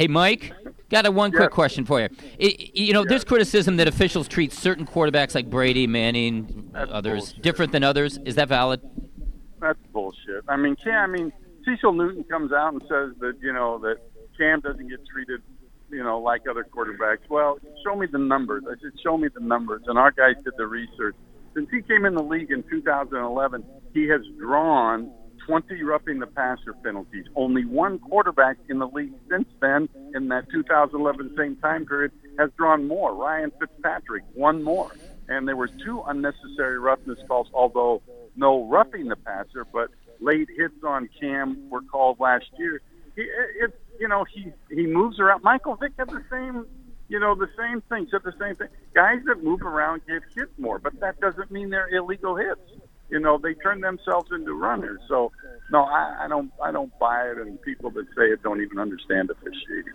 Hey, Mike, got a one quick question for you. I- you know, there's criticism that officials treat certain quarterbacks like Brady, Manning, That's others bullshit. different than others. Is that valid? That's bullshit. I mean, Cam. I mean, Cecil Newton comes out and says that you know that Cam doesn't get treated, you know, like other quarterbacks. Well, show me the numbers. I said, show me the numbers, and our guys did the research. Since he came in the league in 2011, he has drawn 20 roughing the passer penalties. Only one quarterback in the league since then, in that 2011 same time period, has drawn more. Ryan Fitzpatrick, one more. And there were two unnecessary roughness calls, although no roughing the passer, but late hits on Cam were called last year. He, it, you know, he he moves around. Michael Vick had the same, you know, the same thing. Said the same thing. Guys that move around get hit more, but that doesn't mean they're illegal hits. You know, they turn themselves into runners. So, no, I, I don't, I don't buy it. And people that say it don't even understand officiating.